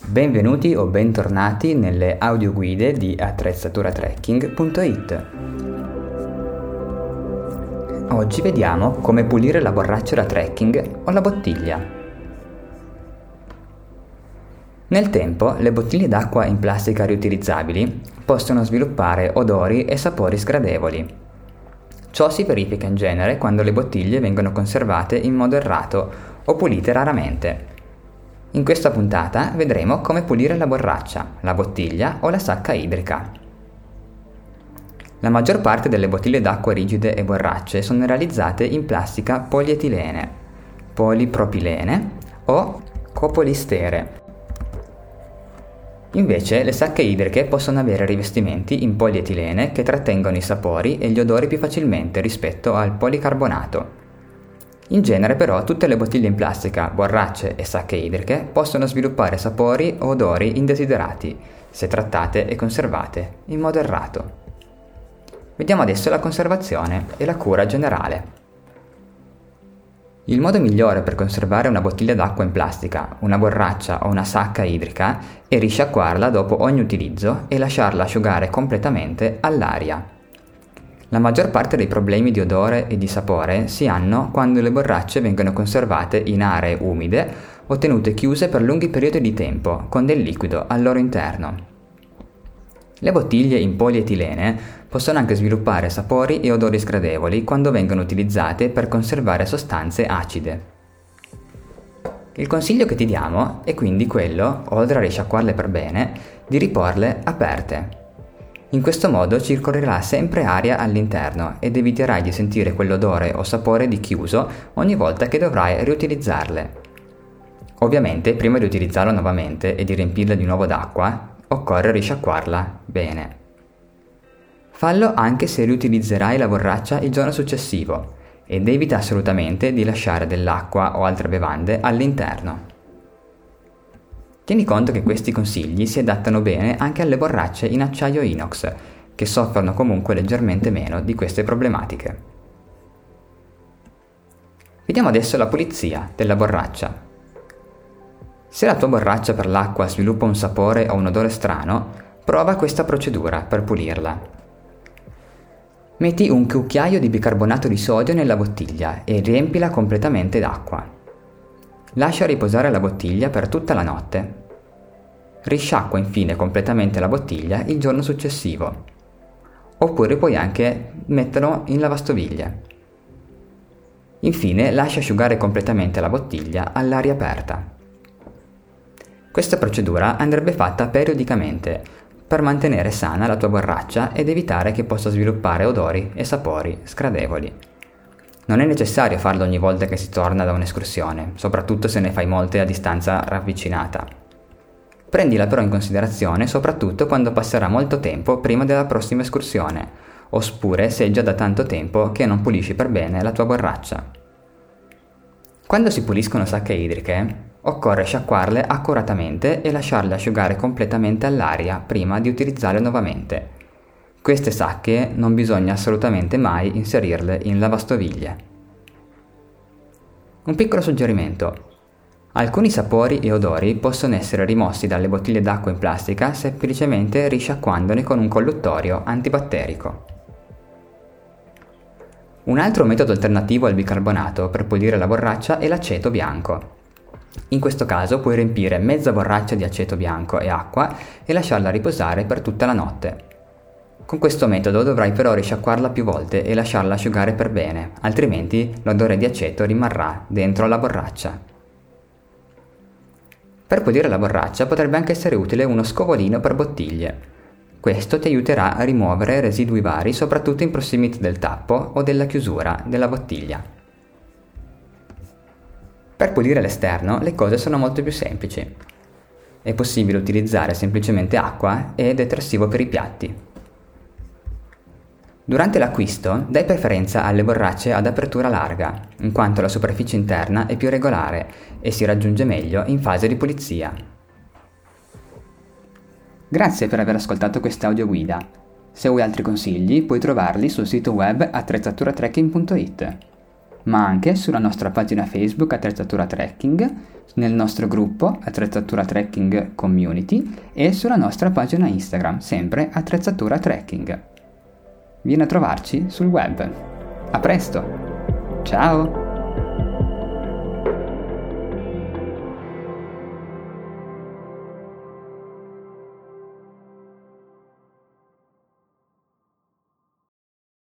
Benvenuti o bentornati nelle audioguide di attrezzaturatrekking.it. Oggi vediamo come pulire la borraccia da trekking o la bottiglia. Nel tempo le bottiglie d'acqua in plastica riutilizzabili possono sviluppare odori e sapori sgradevoli. Ciò si verifica in genere quando le bottiglie vengono conservate in modo errato o pulite raramente. In questa puntata vedremo come pulire la borraccia, la bottiglia o la sacca idrica. La maggior parte delle bottiglie d'acqua rigide e borracce sono realizzate in plastica polietilene, polipropilene o copolistere. Invece le sacche idriche possono avere rivestimenti in polietilene che trattengono i sapori e gli odori più facilmente rispetto al policarbonato. In genere però tutte le bottiglie in plastica, borracce e sacche idriche possono sviluppare sapori o odori indesiderati se trattate e conservate in modo errato. Vediamo adesso la conservazione e la cura generale. Il modo migliore per conservare una bottiglia d'acqua in plastica, una borraccia o una sacca idrica è risciacquarla dopo ogni utilizzo e lasciarla asciugare completamente all'aria. La maggior parte dei problemi di odore e di sapore si hanno quando le borracce vengono conservate in aree umide o tenute chiuse per lunghi periodi di tempo con del liquido al loro interno. Le bottiglie in polietilene possono anche sviluppare sapori e odori sgradevoli quando vengono utilizzate per conservare sostanze acide. Il consiglio che ti diamo è quindi quello, oltre a risciacquarle per bene, di riporle aperte in questo modo circolerà sempre aria all'interno ed eviterai di sentire quell'odore o sapore di chiuso ogni volta che dovrai riutilizzarle. Ovviamente, prima di utilizzarla nuovamente e di riempirla di nuovo d'acqua, occorre risciacquarla bene. Fallo anche se riutilizzerai la borraccia il giorno successivo ed evita assolutamente di lasciare dell'acqua o altre bevande all'interno. Tieni conto che questi consigli si adattano bene anche alle borracce in acciaio inox, che soffrono comunque leggermente meno di queste problematiche. Vediamo adesso la pulizia della borraccia. Se la tua borraccia per l'acqua sviluppa un sapore o un odore strano, prova questa procedura per pulirla. Metti un cucchiaio di bicarbonato di sodio nella bottiglia e riempila completamente d'acqua. Lascia riposare la bottiglia per tutta la notte. Risciacqua infine completamente la bottiglia il giorno successivo. Oppure puoi anche metterlo in lavastoviglie. Infine lascia asciugare completamente la bottiglia all'aria aperta. Questa procedura andrebbe fatta periodicamente per mantenere sana la tua borraccia ed evitare che possa sviluppare odori e sapori scradevoli. Non è necessario farlo ogni volta che si torna da un'escursione, soprattutto se ne fai molte a distanza ravvicinata. Prendila però in considerazione soprattutto quando passerà molto tempo prima della prossima escursione, oppure se è già da tanto tempo che non pulisci per bene la tua borraccia. Quando si puliscono sacche idriche, occorre sciacquarle accuratamente e lasciarle asciugare completamente all'aria prima di utilizzarle nuovamente queste sacche non bisogna assolutamente mai inserirle in lavastoviglie. Un piccolo suggerimento. Alcuni sapori e odori possono essere rimossi dalle bottiglie d'acqua in plastica semplicemente risciacquandone con un colluttorio antibatterico. Un altro metodo alternativo al bicarbonato per pulire la borraccia è l'aceto bianco. In questo caso puoi riempire mezza borraccia di aceto bianco e acqua e lasciarla riposare per tutta la notte. Con questo metodo dovrai però risciacquarla più volte e lasciarla asciugare per bene, altrimenti l'odore di aceto rimarrà dentro la borraccia. Per pulire la borraccia potrebbe anche essere utile uno scovolino per bottiglie. Questo ti aiuterà a rimuovere residui vari soprattutto in prossimità del tappo o della chiusura della bottiglia. Per pulire l'esterno le cose sono molto più semplici. È possibile utilizzare semplicemente acqua e detersivo per i piatti. Durante l'acquisto dai preferenza alle borracce ad apertura larga, in quanto la superficie interna è più regolare e si raggiunge meglio in fase di pulizia. Grazie per aver ascoltato questa audioguida. Se vuoi altri consigli puoi trovarli sul sito web attrezzaturatrekking.it. ma anche sulla nostra pagina Facebook Attrezzatura Trekking, nel nostro gruppo Attrezzatura Trekking Community e sulla nostra pagina Instagram, sempre Attrezzatura Trekking. Vieni a trovarci sul web. A presto! Ciao!